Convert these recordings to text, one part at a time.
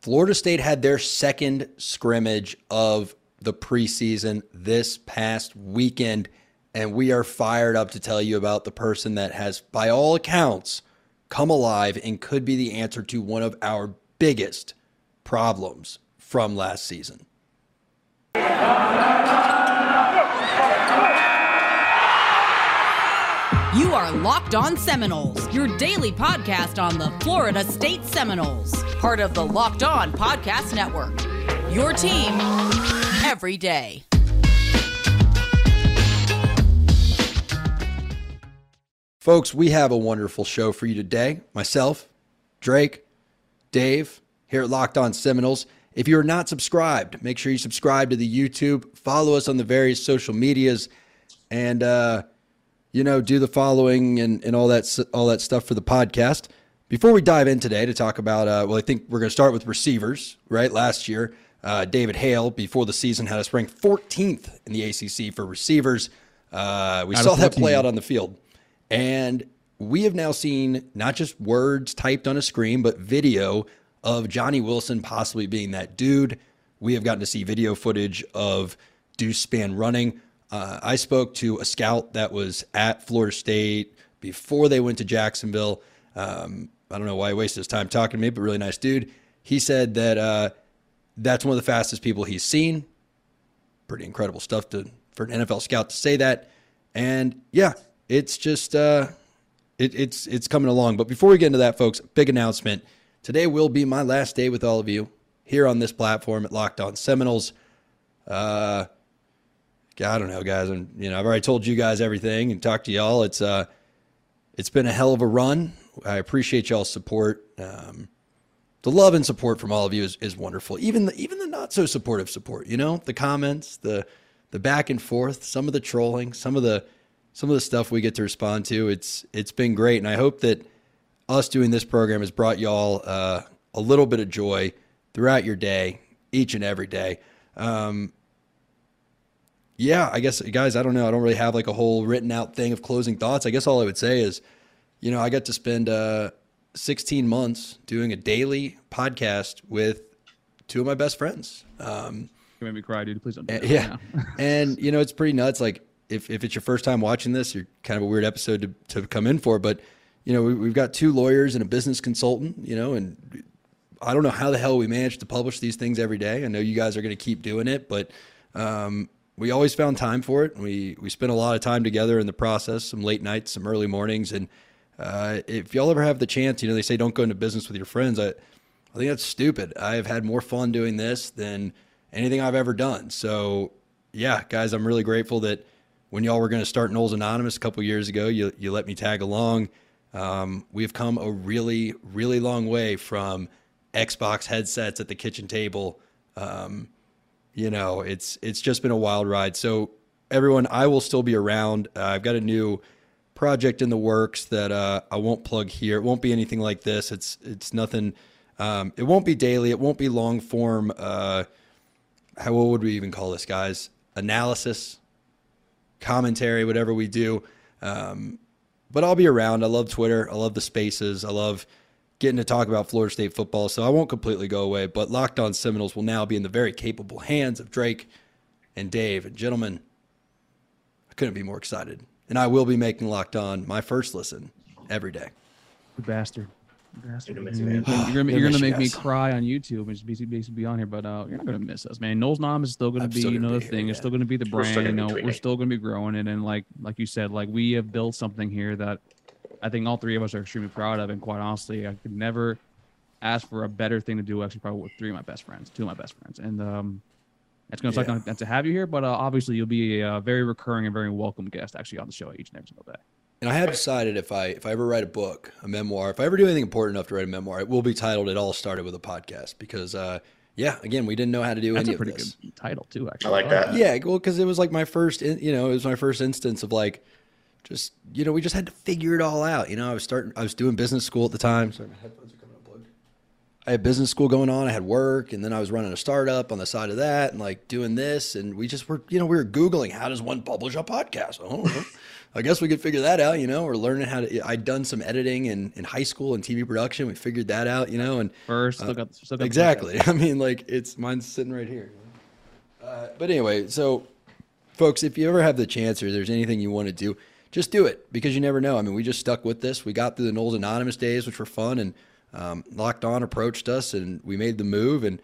Florida State had their second scrimmage of the preseason this past weekend, and we are fired up to tell you about the person that has, by all accounts, come alive and could be the answer to one of our biggest problems from last season. Are Locked On Seminoles, your daily podcast on the Florida State Seminoles, part of the Locked On Podcast Network. Your team every day. Folks, we have a wonderful show for you today. Myself, Drake, Dave, here at Locked On Seminoles. If you're not subscribed, make sure you subscribe to the YouTube, follow us on the various social medias, and uh, you know, do the following and, and all that all that stuff for the podcast. Before we dive in today to talk about, uh, well, I think we're going to start with receivers. Right, last year, uh, David Hale before the season had us ranked 14th in the ACC for receivers. Uh, we Out saw that play out on the field, and we have now seen not just words typed on a screen, but video of Johnny Wilson possibly being that dude. We have gotten to see video footage of Deuce Spann running. Uh, I spoke to a scout that was at Florida State before they went to Jacksonville. Um, I don't know why he wasted his time talking to me, but really nice dude. He said that uh, that's one of the fastest people he's seen. Pretty incredible stuff to for an NFL scout to say that. And yeah, it's just uh, it, it's it's coming along. But before we get into that, folks, big announcement. Today will be my last day with all of you here on this platform at Locked On Seminoles. Uh, I don't know, guys. And you know, I've already told you guys everything and talked to y'all. It's uh, it's been a hell of a run. I appreciate y'all's support. Um, the love and support from all of you is, is wonderful. Even the even the not so supportive support. You know, the comments, the the back and forth, some of the trolling, some of the some of the stuff we get to respond to. It's it's been great, and I hope that us doing this program has brought y'all uh, a little bit of joy throughout your day, each and every day. Um, yeah, I guess guys, I don't know. I don't really have like a whole written out thing of closing thoughts. I guess all I would say is, you know, I got to spend uh, 16 months doing a daily podcast with two of my best friends. Um, You made me cry, dude. Please don't do yeah, right and you know it's pretty nuts. Like if if it's your first time watching this, you're kind of a weird episode to, to come in for. But you know we, we've got two lawyers and a business consultant. You know, and I don't know how the hell we managed to publish these things every day. I know you guys are going to keep doing it, but um, we always found time for it. We we spent a lot of time together in the process, some late nights, some early mornings, and uh, if y'all ever have the chance, you know they say don't go into business with your friends. I I think that's stupid. I've had more fun doing this than anything I've ever done. So yeah, guys, I'm really grateful that when y'all were going to start Noles Anonymous a couple years ago, you you let me tag along. Um, we've come a really really long way from Xbox headsets at the kitchen table. Um, you know, it's it's just been a wild ride. So everyone, I will still be around. Uh, I've got a new project in the works that uh, I won't plug here. It won't be anything like this. It's it's nothing. Um, it won't be daily. It won't be long form. Uh, how what would we even call this, guys? Analysis, commentary, whatever we do. Um, but I'll be around. I love Twitter. I love the spaces. I love getting to talk about Florida State football. So I won't completely go away. But Locked On Seminoles will now be in the very capable hands of Drake and Dave. And gentlemen, I couldn't be more excited. And I will be making Locked On my first listen every day. You bastard. You bastard. You're You're gonna gonna, miss me, you're gonna, Gonna you're gonna make me cry on YouTube and just basically, basically be on here, but uh, you're not gonna miss us, man. Noles Nom is still gonna I'm be still you gonna know be the here, thing. It's yeah. still gonna be the brand. You know, we're still gonna be growing it, and like like you said, like we have built something here that I think all three of us are extremely proud of. And quite honestly, I could never ask for a better thing to do. Actually, probably with three of my best friends, two of my best friends, and um. It's going to suck Yeah. not, not to have you here, but uh, obviously you'll be a uh, very recurring and very welcome guest actually on the show each and every single day. And I have decided if I if I ever write a book, a memoir, if I ever do anything important enough to write a memoir, it will be titled "It All Started with a Podcast." Because, uh, yeah, again, we didn't know how to do That's any a pretty of this. good title too. Actually, I like that. Yeah, well, because it was like my first, in- you know, it was my first instance of like, just you know, we just had to figure it all out. You know, I was starting, I was doing business school at the time. Sorry, my headphones are coming unplugged. I had business school going on. I had work, and then I was running a startup on the side of that, and like doing this. And we just were, you know, we were googling how does one publish a podcast. I don't know. I guess we could figure that out. You know, we're learning how to. I'd done some editing in, in high school and TV production. We figured that out. You know, and First, look up, look up exactly. I mean, like it's mine's sitting right here. Uh, but anyway, so folks, if you ever have the chance or there's anything you want to do, just do it because you never know. I mean, we just stuck with this. We got through the Noles Anonymous days, which were fun, and um, Locked On approached us, and we made the move. And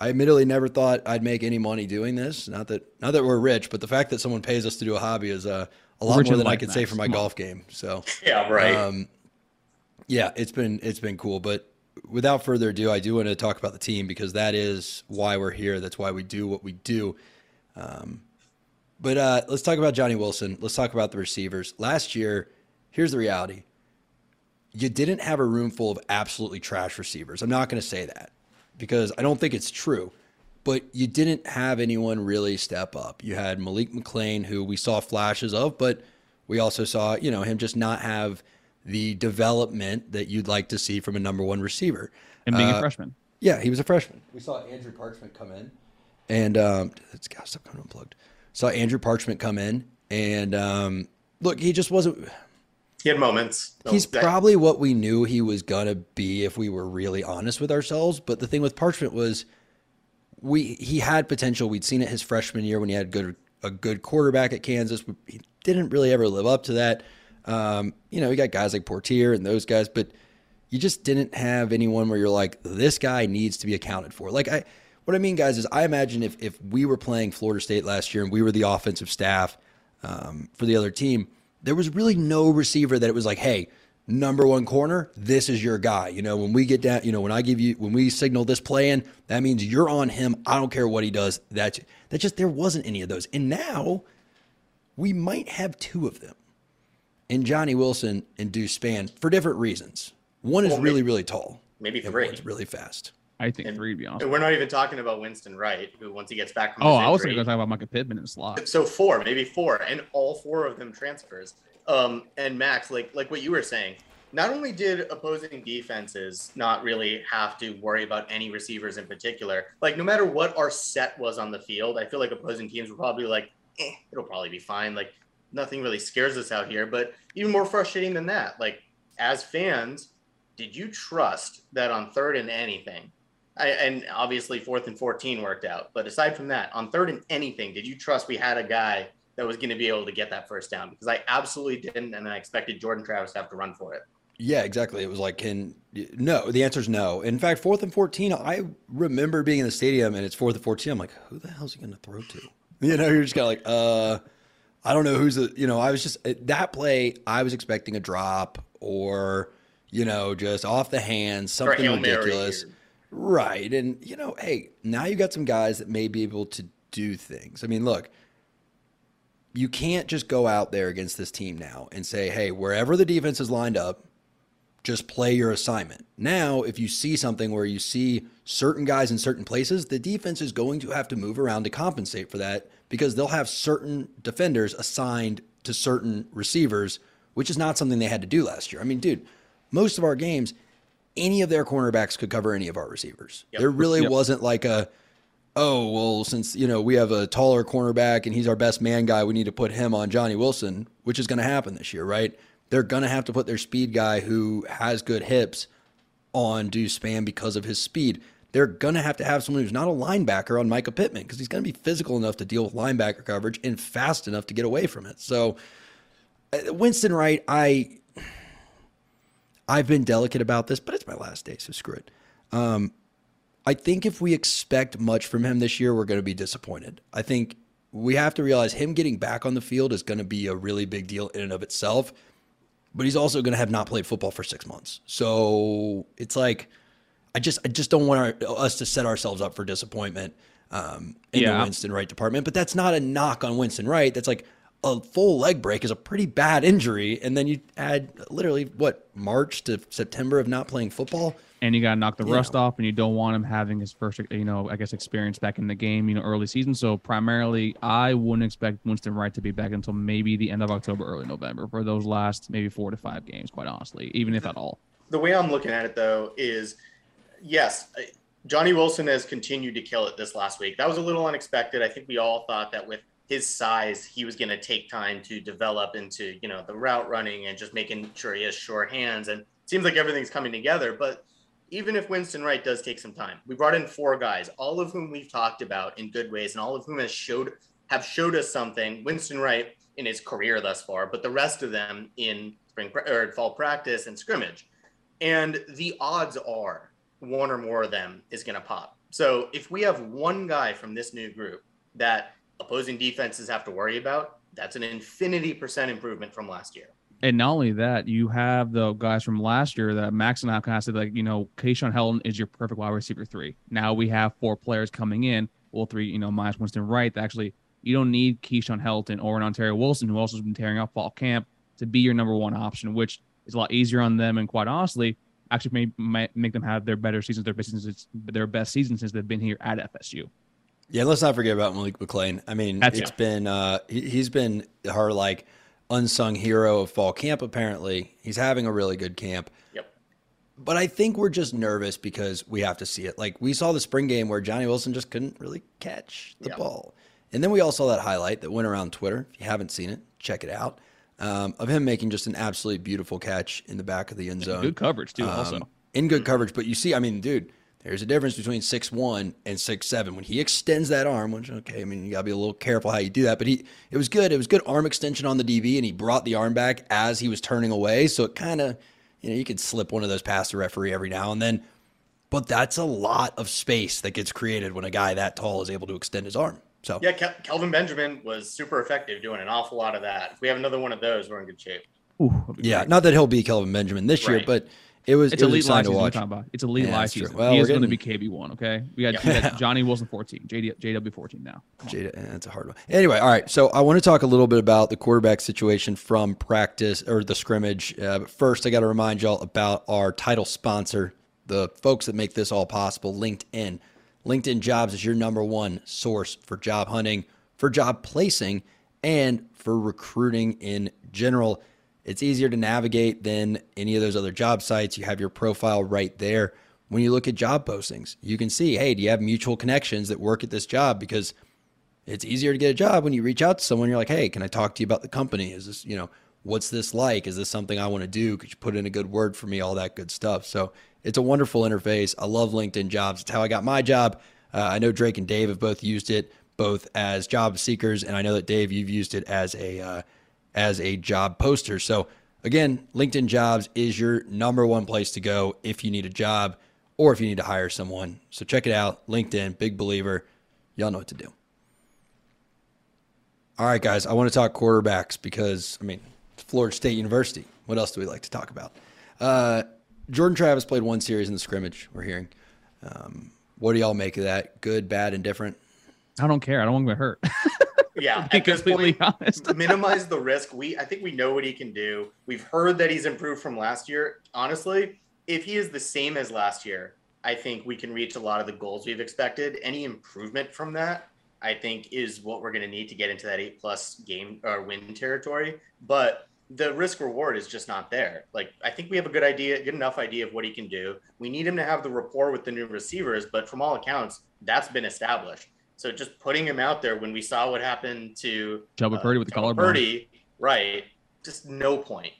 I admittedly never thought I'd make any money doing this. Not that not that we're rich, but the fact that someone pays us to do a hobby is uh, a lot Rich more than I could say for my golf game. So Yeah, right. um, yeah, it's been it's been cool. But without further ado, I do want to talk about the team because that is why we're here. That's why we do what we do. Um, but uh, let's talk about Johnny Wilson. Let's talk about the receivers. Last year, here's the reality: you didn't have a room full of absolutely trash receivers. I'm not going to say that because I don't think it's true. But you didn't have anyone really step up. You had Malik McClain, who we saw flashes of, but we also saw, you know, him just not have the development that you'd like to see from a number one receiver. and being Uh, a freshman. Yeah, he was a freshman. We saw Andrew Parchment come in, and um, it's got to stop coming unplugged. Saw Andrew Parchment come in, and um, look, he just wasn't. he had moments. He's that- probably what we knew he was gonna be if we were really honest with ourselves. But the thing with Parchment was, we he had potential. We'd seen it his freshman year when he had good a good quarterback at Kansas. He didn't really ever live up to that. Um, you know, you got guys like Poitier and those guys, but you just didn't have anyone where you're like, this guy needs to be accounted for. Like I, what I mean, guys, is I imagine if if we were playing Florida State last year and we were the offensive staff um, for the other team, there was really no receiver that it was like, hey, number one corner, this is your guy. You know, when we get down, you know, when I give you, when we signal this play in, that means you're on him. I don't care what he does. That's that just there wasn't any of those, and now we might have two of them And Johnny Wilson and Deuce Spann for different reasons. One is Well, really, maybe- really tall. maybe three. one's really fast. I think and- three, to be honest. We're not even talking about Winston Wright, who once he gets back from Oh, I was going to talk about Michael Pittman and slot. so four, maybe four, and all four of them transfers. Um, and Max, like like what you were saying, not only did opposing defenses not really have to worry about any receivers in particular, like no matter what our set was on the field, I feel like opposing teams were probably like, eh, it'll probably be fine. Like nothing really scares us out here. But even more frustrating than that, like as fans, did you trust that on third and anything? I, and obviously fourth and 14 worked out. But aside from that, on third and anything, did you trust we had a guy that was going to be able to get that first down? Because I absolutely didn't. And I expected Jordan Travis to have to run for it. Yeah, exactly. It was like, can no? The answer is no. In fact, fourth and fourteen, I remember being in the stadium and it's fourth and fourteen. I'm like, who the hell's he going to throw to? You know, you're just kind of like, uh, I don't know who's the. You know, I was just that play. I was expecting a drop or you know, just off the hands, something Mary ridiculous. or- Right. And, you know, hey, now you got some guys that may be able to do things. I mean, look, you can't just go out there against this team now and say, hey, wherever the defense is lined up, just play your assignment. Now, if you see something where you see certain guys in certain places, the defense is going to have to move around to compensate for that because they'll have certain defenders assigned to certain receivers, which is not something they had to do last year. I mean, dude, most of our games, any of their cornerbacks could cover any of our receivers. Yep. There really Yep. wasn't like a, oh, well, since, you know, we have a taller cornerback and he's our best man guy, we need to put him on Johnny Wilson, which is going to happen this year, right? They're going to have to put their speed guy who has good hips on Deuce Spann because of his speed. They're going to have to have someone who's not a linebacker on Mycah Pittman because he's going to be physical enough to deal with linebacker coverage and fast enough to get away from it. So, uh, Winston Wright, I I've been delicate about this, but it's my last day, so screw it. Um, I think if we expect much from him this year, we're going to be disappointed. I think we have to realize him getting back on the field is going to be a really big deal in and of itself. But he's also going to have not played football for six months, so it's like I just I just don't want our, us to set ourselves up for disappointment um, in Yeah, the Winston Wright department. But that's not a knock on Winston Wright. That's like a full leg break is a pretty bad injury, and then you add literally what March to September of not playing football. and you got to knock the You rust know. off, and you don't want him having his first, you know, I guess experience back in the game, you know, early season. So primarily, I wouldn't expect Winston Wright to be back until maybe the end of October, early November for those last maybe four to five games. Quite honestly, even if at all. the way I'm looking at it though is yes, Johnny Wilson has continued to kill it this last week. That was a little unexpected. I think we all thought that with his size, he was going to take time to develop into, you know, the route running and just making sure he has sure hands. And seems like everything's coming together. But even if Winston Wright does take some time, we brought in four guys, all of whom we've talked about in good ways, and all of whom has showed have showed us something. Winston Wright in his career thus far, but the rest of them in spring or fall practice and scrimmage. And the odds are one or more of them is going to pop. So if we have one guy from this new group that opposing defenses have to worry about, that's an infinity percent improvement from last year. And not only that, you have the guys from last year that Max and I kind of said, like, you know, Keyshawn Helton is your perfect wide receiver three. Now we have four players coming in, all three, you know, minus Winston Wright. That actually, you don't need Keyshawn Helton or an Ontario Wilson, who also has been tearing up fall camp, to be your number one option, which is a lot easier on them. And quite honestly, actually may, may make them have their better seasons, their seasons, their best season since they've been here at FSU. Yeah, let's not forget about Malik McClain. I mean, That's it's been uh, he, has been her like unsung hero of fall camp. Apparently, he's having a really good camp. Yep. But I think we're just nervous because we have to see it. Like we saw the spring game where Johnny Wilson just couldn't really catch the yep. ball, and then we all saw that highlight that went around Twitter. If you haven't seen it, check it out. Um, of him making just an absolutely beautiful catch in the back of the end zone. Good coverage too, um, also in good coverage. But you see, I mean, dude, there's a difference between six one and six seven. When he extends that arm, which okay, I mean you gotta be a little careful how you do that. But he, it was good. It was good arm extension on the DB, and he brought the arm back as he was turning away. So it kind of, you know, you could slip one of those past the referee every now and then. But that's a lot of space that gets created when a guy that tall is able to extend his arm. So yeah, Kelvin Benjamin was super effective doing an awful lot of that. If we have another one of those, we're in good shape. Ooh, yeah, great. not that he'll be Kelvin Benjamin this right. year, but it was it's it elite live season. Talking about. It's elite yeah, live season. Well, he is getting... going to be KB one. Okay, we got, yeah. we got Johnny Wilson fourteen, JD, JW fourteen now. JD, that's a hard one. Anyway, all right. So I want to talk a little bit about the quarterback situation from practice or the scrimmage. Uh, but first, I got to remind y'all about our title sponsor, the folks that make this all possible, LinkedIn. LinkedIn Jobs is your number one source for job hunting, for job placing, and for recruiting in general. It's easier to navigate than any of those other job sites. You have your profile right there. When you look at job postings, you can see, hey, do you have mutual connections that work at this job? Because it's easier to get a job when you reach out to someone. You're like, hey, can I talk to you about the company? Is this, you know, what's this like? Is this something I want to do? Could you put in a good word for me? All that good stuff. So it's a wonderful interface. I love LinkedIn jobs. It's how I got my job. Uh, I know Drake and Dave have both used it both as job seekers, and I know that Dave, you've used it as a uh, as a job poster. So, again, LinkedIn Jobs is your number one place to go if you need a job or if you need to hire someone. So, check it out. LinkedIn, big believer. Y'all know what to do. All right, guys, I want to talk quarterbacks because, I mean, Florida State University. What else do we like to talk about? Uh, Jordan Travis played one series in the scrimmage, we're hearing. Um, what do y'all make of that? Good, bad, indifferent? I don't care. I don't want to get hurt. yeah, at this point, honest. minimize the risk. We I think we know what he can do. We've heard that he's improved from last year. Honestly, if he is the same as last year, I think we can reach a lot of the goals we've expected. Any improvement from that, I think, is what we're going to need to get into that eight plus game or win territory. But the risk reward is just not there. Like I think we have a good idea, good enough idea of what he can do. We need him to have the rapport with the new receivers, but from all accounts, that's been established. So just putting him out there when we saw what happened to Joba uh, Purdy with the collar Purdy, right? Just no point.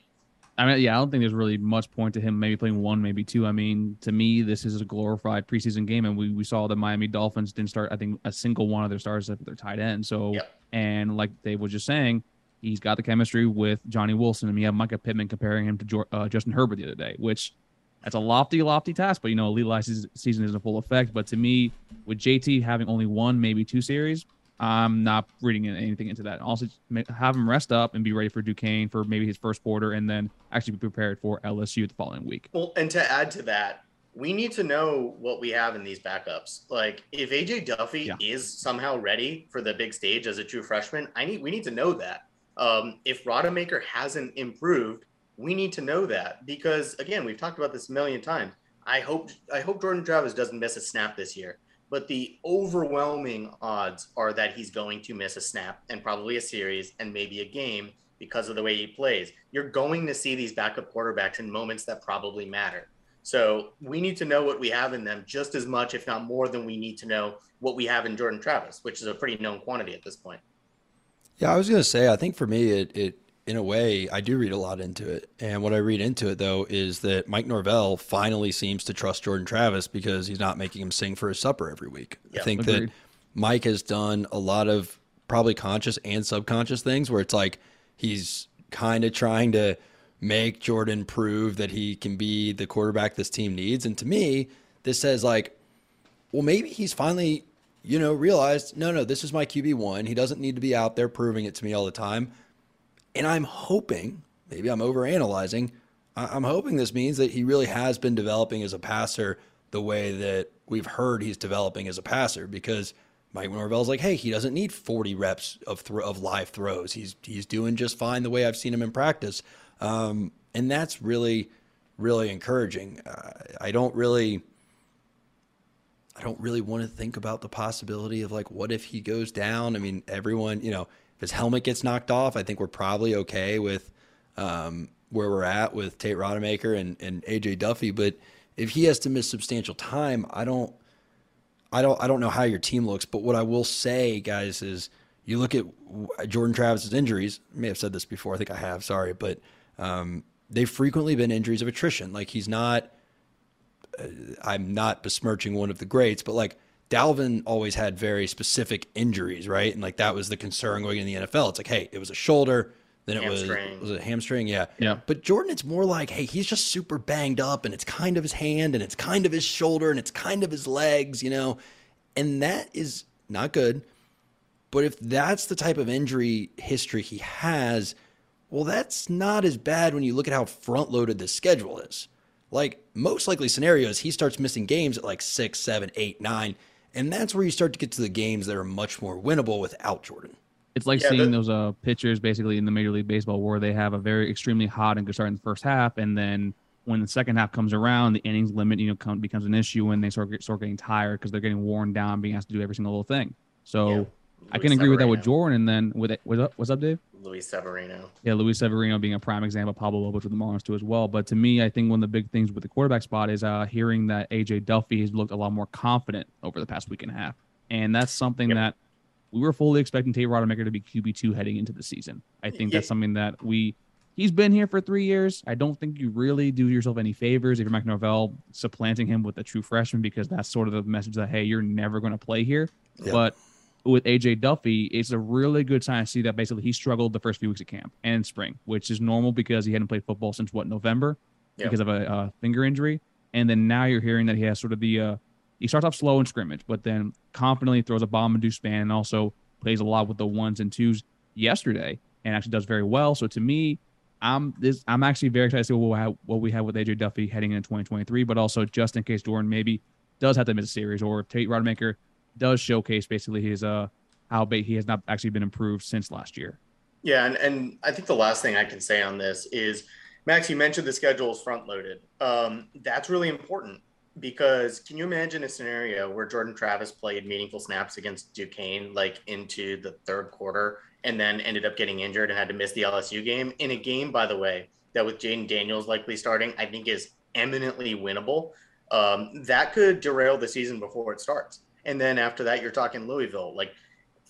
I mean, yeah, I don't think there's really much point to him maybe playing one, maybe two. I mean, to me, this is a glorified preseason game, and we, we saw the Miami Dolphins didn't start, I think, a single one of their stars at their tight end. So, yep. and like Dave was just saying, he's got the chemistry with Johnny Wilson, and we have Mycah Pittman comparing him to uh, Justin Herbert the other day, which that's a lofty, lofty task. But you know, elite license season is in full effect. But to me, with JT having only one, maybe two series, I'm not reading anything into that. Also, have him rest up and be ready for Duquesne for maybe his first quarter, and then actually be prepared for LSU the following week. Well, and to add to that, we need to know what we have in these backups. Like, if AJ Duffy yeah. is somehow ready for the big stage as a true freshman, I need we need to know that. Um, if Rodemaker hasn't improved, we need to know that because again, we've talked about this a million times. I hope I hope Jordan Travis doesn't miss a snap this year, but the overwhelming odds are that he's going to miss a snap and probably a series and maybe a game because of the way he plays. You're going to see these backup quarterbacks in moments that probably matter. So we need to know what we have in them just as much, if not more, than we need to know what we have in Jordan Travis, which is a pretty known quantity at this point. Yeah, I was gonna say, I think for me, it, it in a way, I do read a lot into it. And what I read into it though is that Mike Norvell finally seems to trust Jordan Travis because he's not making him sing for his supper every week. I think Agreed. that Mike has done a lot of probably conscious and subconscious things where it's like he's kind of trying to make Jordan prove that he can be the quarterback this team needs. And to me, this says like, well, maybe he's finally, you know, realized, no, no, this is my QB one. He doesn't need to be out there proving it to me all the time. And I'm hoping, maybe I'm overanalyzing, I'm hoping this means that he really has been developing as a passer the way that we've heard he's developing as a passer because Mike Norvell's like, hey, he doesn't need 40 reps of thro- of live throws. He's he's doing just fine the way I've seen him in practice, um, and that's really really encouraging. Uh, I don't really. I don't really want to think about the possibility of like, what if he goes down? I mean, everyone, you know, if his helmet gets knocked off, I think we're probably okay with um, where we're at with Tate Rodemaker and, and AJ Duffy. But if he has to miss substantial time, I don't, I don't, I don't know how your team looks. But what I will say, guys, is you look at Jordan Travis's injuries. I may have said this before. I think I have. Sorry, but um, they've frequently been injuries of attrition. Like he's not. I'm not besmirching one of the greats, but like Dalvin always had very specific injuries, right? And like that was the concern going in the NFL. It's like, hey, it was a shoulder, then it Hamstring. was was it a hamstring, yeah. Yeah. But Jordan, it's more like, hey, he's just super banged up, and it's kind of his hand, and it's kind of his shoulder, and it's kind of his legs, you know, and that is not good. But if that's the type of injury history he has, well, that's not as bad when you look at how front loaded the schedule is. Like most likely scenarios, he starts missing games at like six, seven, eight, nine. And that's where you start to get to the games that are much more winnable without Jordan. It's like Yeah, seeing the- those uh pitchers basically in the Major League Baseball where they have a very extremely hot and good start in the first half, and then when the second half comes around, the innings limit you know come, becomes an issue when they start get- start getting tired because they're getting worn down, being asked to do every single little thing. So Yeah. I can agree with that with Jordan, and then with it, what's up, what's up, Dave? Luis Severino. Yeah, Luis Severino being a prime example, Pablo Lopez with the Marlins too as well. But to me, I think one of the big things with the quarterback spot is uh, hearing that AJ Duffy has looked a lot more confident over the past week and a half, and that's something Yep. that we were fully expecting Tate Rodemaker to be QB two heading into the season. I think that's something that we. He's been here for three years. I don't think you really do yourself any favors if you're Mike Norvell supplanting him with a true freshman because that's sort of the message that hey, you're never going to play here. Yeah. But with AJ Duffy, it's a really good sign to see that basically he struggled the first few weeks of camp and spring, which is normal because he hadn't played football since what November Yeah. because of a, uh finger injury, and then now you're hearing that he has sort of the uh, he starts off slow in scrimmage, but then confidently throws a bomb induced span and also plays a lot with the ones and twos yesterday and actually does very well. So to me, I'm this I'm actually very excited to see what we have what we have with AJ Duffy heading into 2023, but also just in case Jordan maybe does have to miss a series or Tate Rodemaker does showcase basically his uh how he has not actually been improved since last year. Yeah, and, and I think the last thing I can say on this is, Max, you mentioned the schedule is front loaded. Um, that's really important because can you imagine a scenario where Jordan Travis played meaningful snaps against Duquesne like into the third quarter and then ended up getting injured and had to miss the LSU game in a game, by the way, that with Jayden Daniels likely starting, I think is eminently winnable. Um, that could derail the season before it starts. And then after that, you're talking Louisville. Like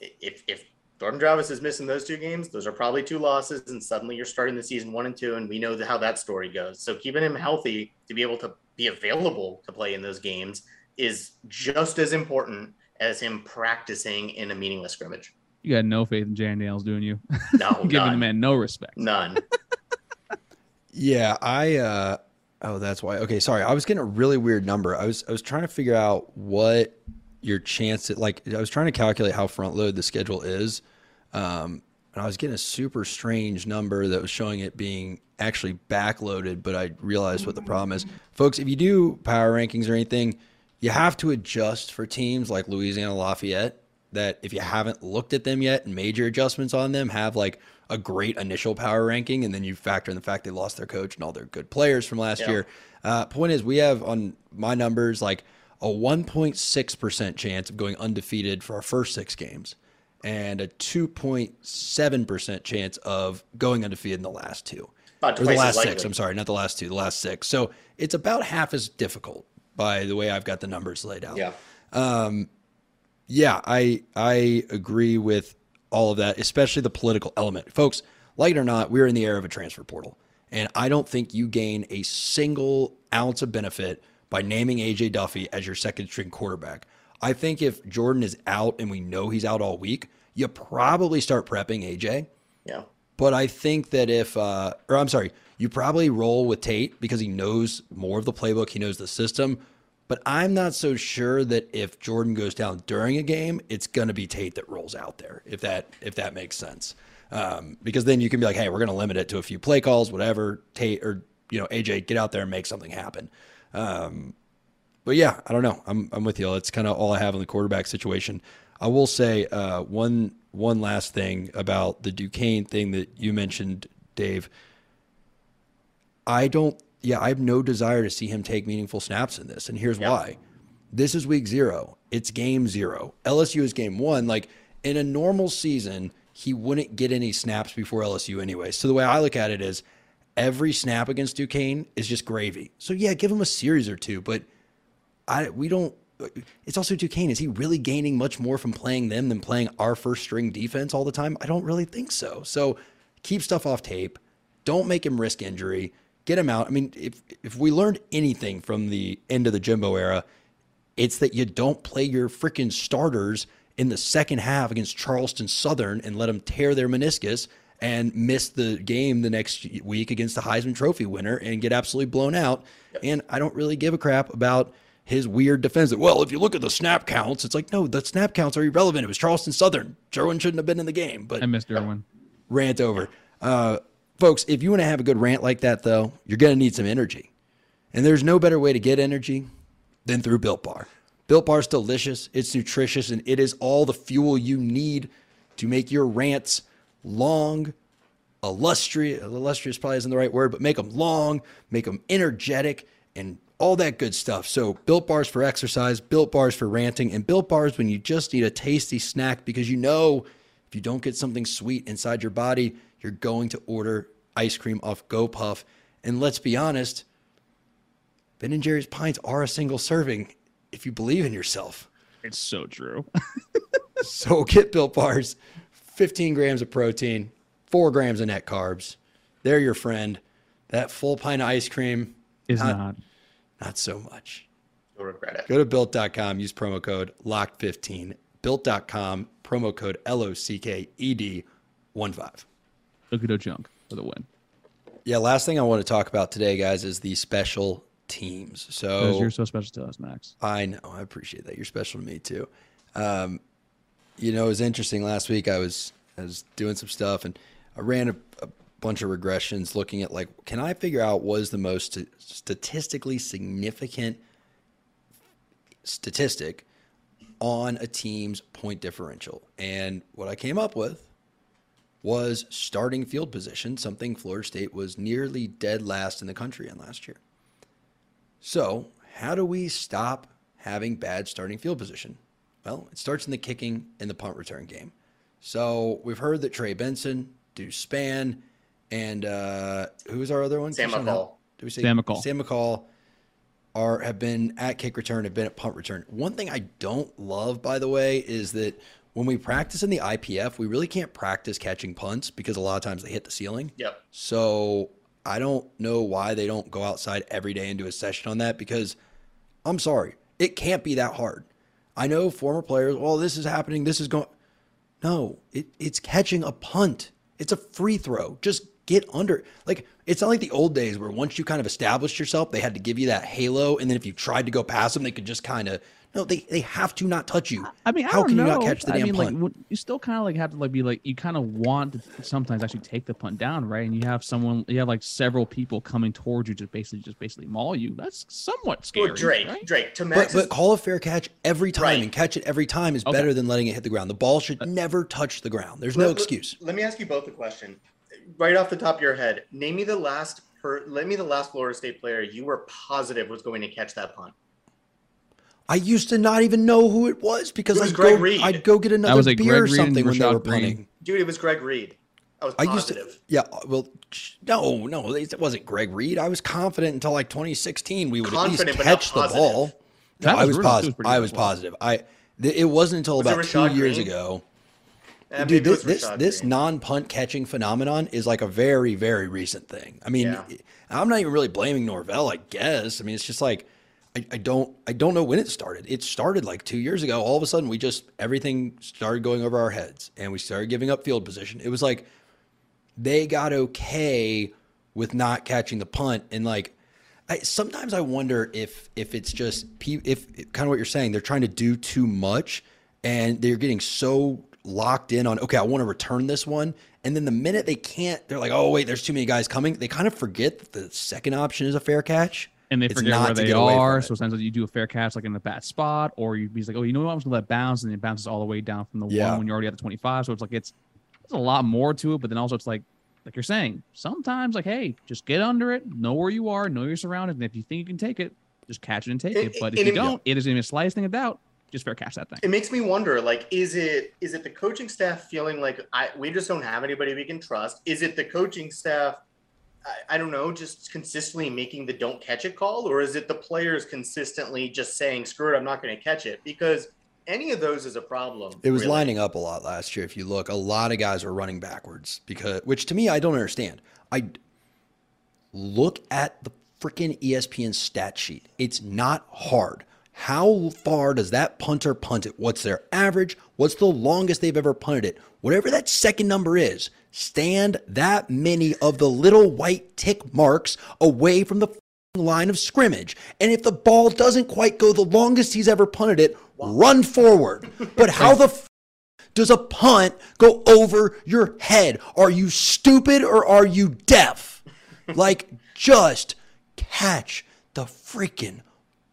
if if Jordan Travis is missing those two games, those are probably two losses, and suddenly you're starting the season one and two, and we know how that story goes. So keeping him healthy to be able to be available to play in those games is just as important as him practicing in a meaningless scrimmage. You got no faith in Jan Daniels, doing you? No, Giving the man no respect. none. Yeah, I uh oh that's why. Okay, sorry. I was getting a really weird number. I was I was trying to figure out what your chance at like I was trying to calculate how front load the schedule is. Um and I was getting a super strange number that was showing it being actually backloaded, but I realized what the problem is. Folks, if you do power rankings or anything, you have to adjust for teams like Louisiana Lafayette that if you haven't looked at them yet and made your adjustments on them, have like a great initial power ranking, and then you factor in the fact they lost their coach and all their good players from last Yeah. year. Uh, point is, we have on my numbers like a 1.6% chance of going undefeated for our first six games and a 2.7% chance of going undefeated in the last two. About Or the last six. I'm sorry, not the last two, the last six. So it's about half as difficult by the way I've got the numbers laid out. Yeah. Um, yeah, I I agree with all of that, especially the political element. Folks, like it or not, we're in the era of a transfer portal. And I don't think you gain a single ounce of benefit by naming AJ Duffy as your second string quarterback. I think if Jordan is out and we know he's out all week, you probably start prepping AJ. Yeah. But I think that if, uh, or I'm sorry, you probably roll with Tate because he knows more of the playbook, he knows the system. But I'm not so sure that if Jordan goes down during a game, it's going to be Tate that rolls out there. If that if that makes sense, um, because then you can be like, hey, we're going to limit it to a few play calls, whatever. Tate or you know AJ, get out there and make something happen. Um, but yeah, I don't know. I'm I'm with you. That's kind of all I have on the quarterback situation. I will say uh, one one last thing about the Duquesne thing that you mentioned, Dave. I don't. Yeah, I have no desire to see him take meaningful snaps in this, and here's Yeah. why. This is week zero. It's game zero. LSU is game one. Like in a normal season, he wouldn't get any snaps before LSU anyway. So the way I look at it is every snap against Duquesne is just gravy. So yeah, give him a series or two, but I we don't. It's also Duquesne. Is he really gaining much more from playing them than playing our first string defense all the time? I don't really think so. So keep stuff off tape. Don't make him risk injury. Get him out. I mean, if if we learned anything from the end of the Jimbo era, it's that you don't play your freaking starters in the second half against Charleston Southern and let them tear their meniscus and miss the game the next week against the Heisman Trophy winner and get absolutely blown out. And I don't really give a crap about his weird defense. that, Well, if you look at the snap counts, it's like, no, the snap counts are irrelevant. It was Charleston Southern. Derwin shouldn't have been in the game. But I missed Derwin. rant over. Uh, folks, if you want to have a good rant like that, though, you're going to need some energy. And there's no better way to get energy than through Built Bar. Built Bar is delicious, it's nutritious, and it is all the fuel you need to make your rants long, illustrious. Illustrious probably isn't the right word, but make them long, make them energetic, and all that good stuff. So, Built Bars for exercise, Built Bars for ranting, and Built Bars when you just need a tasty snack because you know if you don't get something sweet inside your body, you're going to order ice cream off GoPuff. And let's be honest, Ben and Jerry's pints are a single serving if you believe in yourself. It's so true. So get Built Bars, 15 grams of protein, 4 grams of net carbs. They're your friend. That full pint of ice cream, Is Not- not. not so much. You'll regret it. Go to built.com, use promo code LOCKED15. Built.com, promo code L O C K E D 1 5. Okudo junk for the win. Yeah, last thing I want to talk about today, guys, is the special teams. So you're so special to us, Max. I know. I appreciate that. You're special to me too. Um, you know, it was interesting. Last week, I was I was doing some stuff, and I ran a, a bunch of regressions, looking at like, can I figure out what is the most statistically significant statistic on a team's point differential? And what I came up with was starting field position, something Florida State was nearly dead last in the country in last year. So, how do we stop having bad starting field position? Well, it starts in the kicking and the punt return game. So, we've heard that Trey Benson, Deuce Spann, and uh, who's our other one? Sam Keyshawn, McCall. how- Do we say Sam McCall. Sam McCall are have been at kick return, have been at punt return. One thing I don't love, by the way, is that when we practice in the IPF, we really can't practice catching punts because a lot of times they hit the ceiling. Yep. So I don't know why they don't go outside every day and do a session on that because I'm sorry, it can't be that hard. I know former players, well, this is happening, this is going. No, it, it's catching a punt. It's a free throw. Just get under. Like, it's not like the old days where once you kind of established yourself, they had to give you that halo. And then if you tried to go past them, they could just kind of, no, they, they have to not touch you. I mean, I how don't can know. you not catch the I damn mean, punt? like you still kind of like have to like be like you kind of want to sometimes actually take the punt down, right? And you have someone, you have like several people coming towards you to basically just basically maul you. That's somewhat scary. Well, Drake, right? Drake, to But, but call a fair catch every time Right. and catch it every time is Okay. better than letting it hit the ground. The ball should uh, never touch the ground. There's no Let- let- excuse. Let, me ask you both a question. Right off the top of your head, name me the last per, let me the last Florida State player you were positive was going to catch that punt. I used to not even know who it was because It was I'd Greg go, Reid. I'd go get another was beer or Greg Reid and something when they were Greene. punting. Dude, it was Greg Reid. I was I positive. used to, yeah. Well, no, no, it wasn't Greg Reid. I was confident until like 2016 we would at least catch the ball. No, That I was was really- positive. was I was as positive. I th- it wasn't until Was about two Rashad years Greene? ago. Uh, Dude, this this, this non-punt catching phenomenon is like a very very recent thing. I mean, Yeah. I'm not even really blaming Norvell. I guess. I mean, it's just like I, don't I don't know when it started. It started like two years ago. All of a sudden, we just everything started going over our heads, and we started giving up field position. It was like they got okay with not catching the punt, and like I, sometimes I wonder if if it's just if kind of what you're saying. They're trying to do too much, and they're getting so locked in on okay, I want to return this one, and then the minute they can't, they're like, oh wait, there's too many guys coming. They kind of forget that the second option is a fair catch, and they It's forget where they get away from are. So sometimes you do a fair catch like in a bad spot, or you be like, oh, you know what, I'm just gonna let bounce, and it bounces all the way down from the Yeah. one when you're already at the 25. So it's like it's there's a lot more to it, but then also it's like like you're saying, sometimes like, hey, just get under it, know where you are, know your surroundings, and if you think you can take it, just catch it and take And- it. But if and you it- don't, it isn't even the slightest thing of doubt. Just fair catch that thing. it makes me wonder like is it is it the coaching staff feeling like I, we just don't have anybody we can trust is it the coaching staff I, don't know just consistently making the don't catch it call or is it the players consistently just saying screw it i'm not going to catch it because any of those is a problem It was really. lining up a lot last year. If you look, a lot of guys were running backwards because, which to me, I don't understand. I look at the freaking ESPN stat sheet. It's not hard. How far does that punter punt it? What's their average? What's the longest they've ever punted it? Whatever that second number is, stand that many of the little white tick marks away from the line of scrimmage. And if the ball doesn't quite go the longest he's ever punted it, run forward. But how the f- does a punt go over your head? Are you stupid or are you deaf? Like, just catch the freaking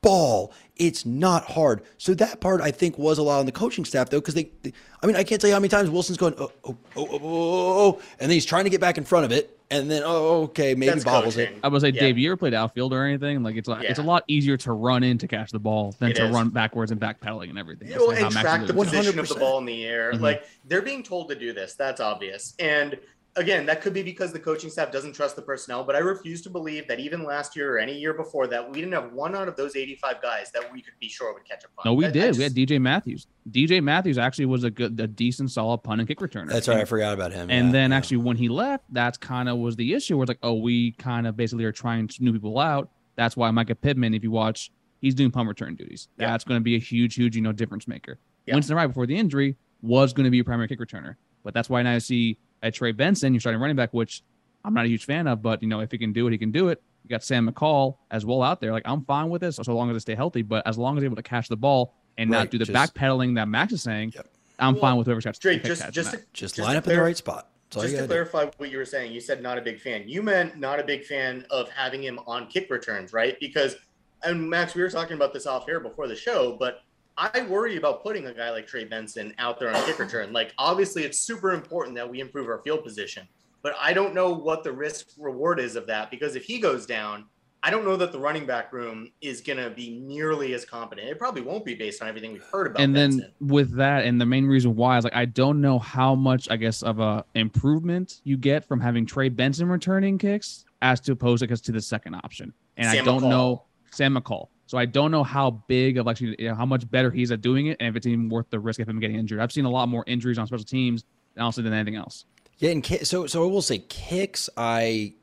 ball. It's not hard. So that part I think was a lot on the coaching staff though, because they, they- I mean, I can't tell you how many times Wilson's going, oh, oh, oh, oh, oh, oh, and then he's trying to get back in front of it, and then oh, okay, maybe That's bobbles coaching. it. I was say, Yeah. Dave, you ever played outfield or anything? Like it's like it's a lot easier to run in to catch the ball than It to is. run backwards and backpedaling and everything. You know, That's and track the doing it. position of the ball in the air. Mhm. Like they're being told to do this. That's obvious. And again, that could be because the coaching staff doesn't trust the personnel. But I refuse to believe that even last year or any year before that, we didn't have one out of those 85 guys that we could be sure would catch a punt. No, we I- I did. we had DJ Matthews. DJ Matthews actually was a good, a decent, solid punt and kick returner. That's right. I forgot about him. And yeah, then yeah. actually, when he left, that's kind of was the issue. Where it's like, oh, we kind of basically are trying to new people out. That's why Mycah Pittman, if you watch, he's doing punt return duties. Yeah. That's going to be a huge, huge, you know, difference maker. Yeah. Winston Wright before the injury was going to be a primary kick returner, but that's why now you see at Trey Benson, you're starting running back, which I'm not a huge fan of. But you know, if he can do it, he can do it. You got Sam McCall as well out there. Like I'm fine with this, so long as they stay healthy. But as long as they're able to catch the ball and Right, not do the just- backpedaling that Max is saying, Yep. I'm Well, fine with whoever's got Drake, pick just just to, just, just line up in the right spot. That's Just to gotta do. clarify what you were saying, you said not a big fan. You meant not a big fan of having him on kick returns, right? Because, and Max, we were talking about this off air before the show, but I worry about putting a guy like Trey Benson out there on a kick return. Like, obviously, it's super important that we improve our field position, but I don't know what the risk reward is of that because if he goes down, I don't know that the running back room is going to be nearly as competent. It probably won't be based on everything we've heard about. and then Benson. with that and the main reason why is like i don't know how much i guess of a improvement you get from having trey benson returning kicks as to opposed I guess, to the second option and i don't McCall. know sam mccall so i don't know how big of actually you know, how much better he's at doing it and if it's even worth the risk of him getting injured i've seen a lot more injuries on special teams honestly than anything else Yeah, and ki- so so I will say kicks. I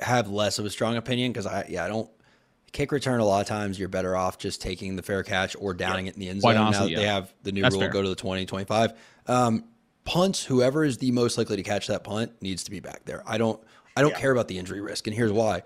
have less of a strong opinion because I yeah I don't kick return a lot of times you're better off just taking the fair catch or downing it in the end zone. honestly, now that they have the new That's rule fair. go to the 20, 25. Um, punts, whoever is the most likely to catch that punt needs to be back there. I don't I don't Yeah. care about the injury risk, and here's why.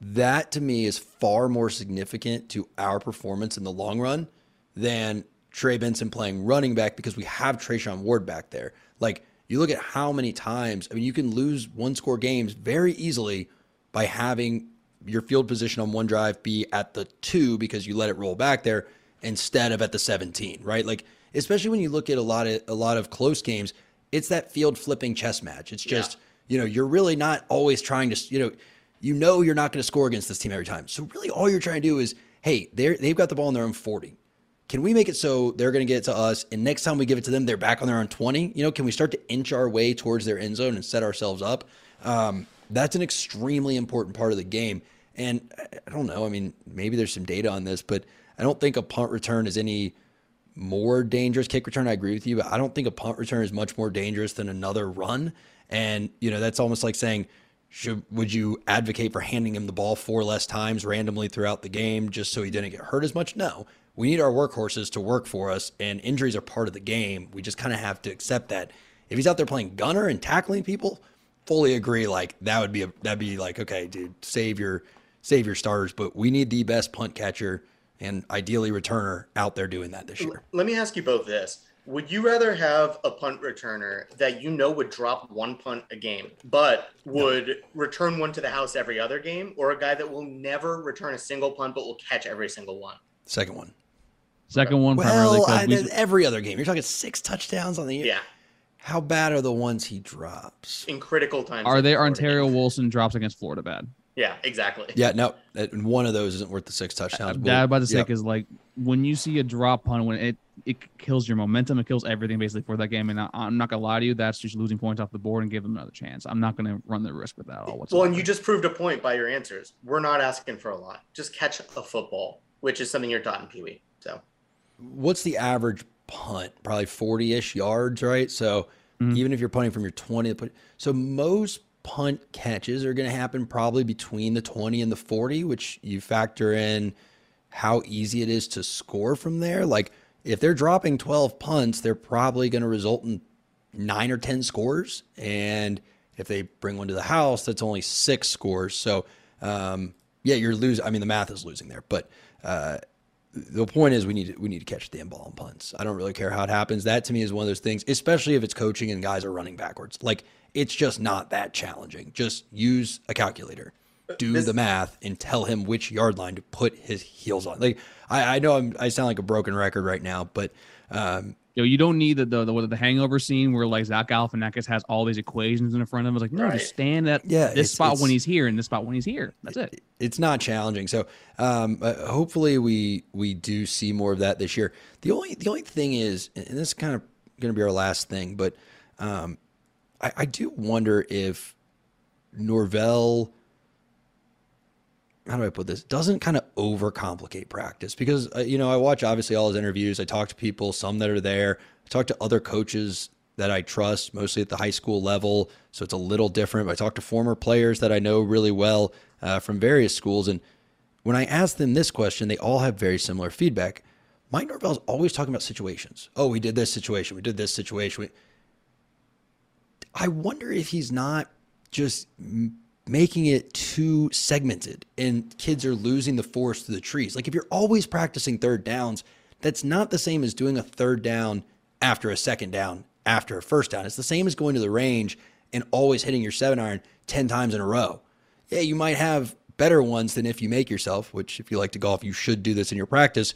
That to me is far more significant to our performance in the long run than Trey Benson playing running back because we have Treshaun Ward back there. Like you look at how many times, I mean, you can lose one score games very easily by having your field position on one drive be at the two because you let it roll back there instead of at the 17, right? Like, especially when you look at a lot of a lot of close games, it's that field flipping chess match. It's just, you know, you're really not always trying to, you know, you know you're not going to score against this team every time. So really all you're trying to do is, hey, they're they've got the ball in their own 40 can we make it so they're going to get it to us and next time we give it to them they're back on their own 20 you know can we start to inch our way towards their end zone and set ourselves up um, that's an extremely important part of the game and i don't know i mean maybe there's some data on this but i don't think a punt return is any more dangerous kick return. I agree with you, but I don't think a punt return is much more dangerous than another run. And you know, that's almost like saying, should would you advocate for handing him the ball four less times randomly throughout the game just so he didn't get hurt as much? No. We need our workhorses to work for us, and injuries are part of the game. We just kind of have to accept that. If he's out there playing gunner and tackling people, fully agree. Like that would be a that'd be like okay, dude, save your save your starters. But we need the best punt catcher and ideally returner out there doing that this year. Let me ask you both this. Would you rather have a punt returner that you know would drop one punt a game, but would no. return one to the house every other game, or a guy that will never return a single punt but will catch every single one? Second one. Second one. Well, I, we, every other game. You're talking six touchdowns on the year. Yeah. How bad are the ones he drops in critical times? Are they Ontaria Wilson drops against Florida bad? Yeah, exactly. Yeah, no, one of those isn't worth the six touchdowns. Uh, Dad, about to say is like when you see a drop punt when it it kills your momentum, it kills everything basically for that game. And I, am not gonna lie to you, that's just losing points off the board and give them another chance. I'm not gonna run the risk with that at all. Whatsoever. Well, and you just proved a point by your answers. We're not asking for a lot. Just catch a football, which is something you're taught in Pee Wee. So, what's the average punt? Probably 40 ish yards, right? So mm-hmm. even if you're punting from your 20, so most punt catches are going to happen probably between the 20 and the 40, which you factor in how easy it is to score from there. Like if they're dropping 12 punts, they're probably going to result in nine or 10 scores. And if they bring one to the house, that's only six scores. So, um, yeah, you're losing. I mean, the math is losing there, but uh, the point is we need to, we need to catch the ball and punts. I don't really care how it happens. That to me is one of those things, especially if it's coaching and guys are running backwards. Like it's just not that challenging. Just use a calculator, do this, the math, and tell him which yard line to put his heels on. Like I, I know I'm, i sound like a broken record right now, but um, Yo, you don't need the, the the, the hangover scene where like Zach Galifianakis has all these equations in front of him. It's like, no, right. just stand at yeah, this spot when he's here and this spot when he's here. That's it. It's not challenging. So um, uh, hopefully we we do see more of that this year. The only the only thing is, and this is kind of going to be our last thing, but um, I, I do wonder if Norvell how do I put this? Doesn't kind of overcomplicate practice because uh, you know I watch obviously all his interviews. I talk to people, some that are there. I talk to other coaches that I trust, mostly at the high school level, so it's a little different. But I talk to former players that I know really well uh, from various schools, and when I ask them this question, they all have very similar feedback. Mike Norvell is always talking about situations. Oh, we did this situation. We did this situation. I wonder if he's not just making it too segmented and kids are losing the forest to the trees. Like if you're always practicing third downs, that's not the same as doing a third down after a second down after a first down. It's the same as going to the range and always hitting your seven iron 10 times in a row. Yeah, you might have better ones than if you make yourself, which if you like to golf, you should do this in your practice.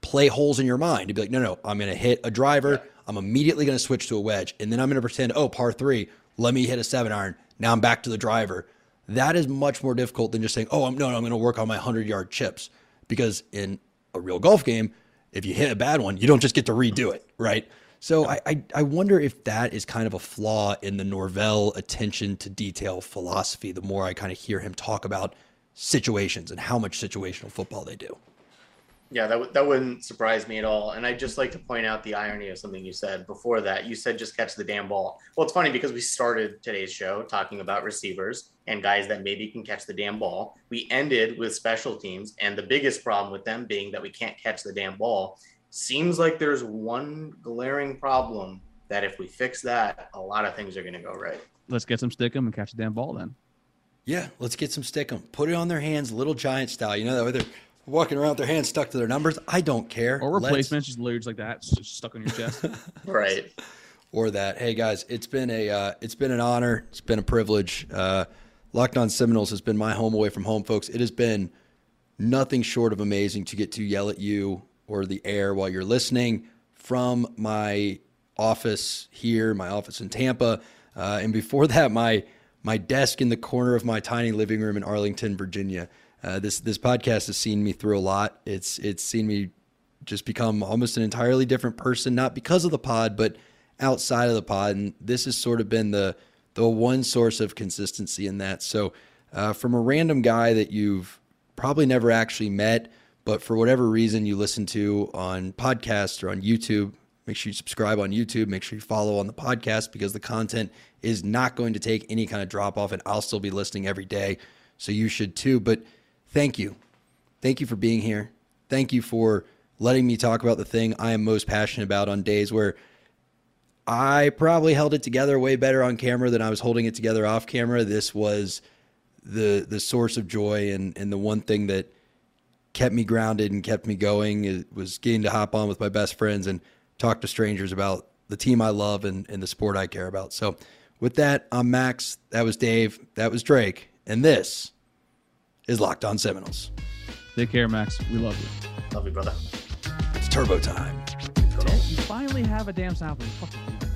Play holes in your mind. To be like, no, no, I'm going to hit a driver. I'm immediately going to switch to a wedge. And then I'm going to pretend, oh, par three, let me hit a seven iron. Now I'm back to the driver. That is much more difficult than just saying, oh, I'm no, no I'm going to work on my 100 yard chips. Because in a real golf game, if you hit a bad one, you don't just get to redo it, right? So I, I, I wonder if that is kind of a flaw in the Norvell attention to detail philosophy. The more I kind of hear him talk about situations and how much situational football they do. Yeah, that, w- that wouldn't surprise me at all. And I'd just like to point out the irony of something you said before that. You said just catch the damn ball. Well, it's funny because we started today's show talking about receivers and guys that maybe can catch the damn ball. We ended with special teams, and the biggest problem with them being that we can't catch the damn ball. Seems like there's one glaring problem that if we fix that, a lot of things are going to go right. Let's get some stick 'em and catch the damn ball then. Yeah, let's get some stick 'em. Put it on their hands, little giant style. You know that way they're walking around with their hands stuck to their numbers. I don't care. Or replacements, just literally like that, just stuck on your chest. right. Or that. Hey guys, it's been a uh, it's been an honor. It's been a privilege. Uh, Locked On Seminoles has been my home away from home, folks. It has been nothing short of amazing to get to yell at you or the air while you're listening from my office here, my office in Tampa, uh, and before that, my my desk in the corner of my tiny living room in Arlington, Virginia. Uh, this this podcast has seen me through a lot. It's it's seen me just become almost an entirely different person, not because of the pod, but outside of the pod. And this has sort of been the the one source of consistency in that. So, uh, from a random guy that you've probably never actually met, but for whatever reason you listen to on podcasts or on YouTube, make sure you subscribe on YouTube. Make sure you follow on the podcast because the content is not going to take any kind of drop off, and I'll still be listening every day. So you should too. But thank you. Thank you for being here. Thank you for letting me talk about the thing I am most passionate about on days where I probably held it together way better on camera than I was holding it together off camera. This was the the source of joy and and the one thing that kept me grounded and kept me going it was getting to hop on with my best friends and talk to strangers about the team I love and, and the sport I care about. So with that, I'm Max. That was Dave. That was Drake. And this is Locked On Seminoles. Take care, Max. We love you. Love you, brother. It's turbo time. You finally have a damn sound. Fuck you.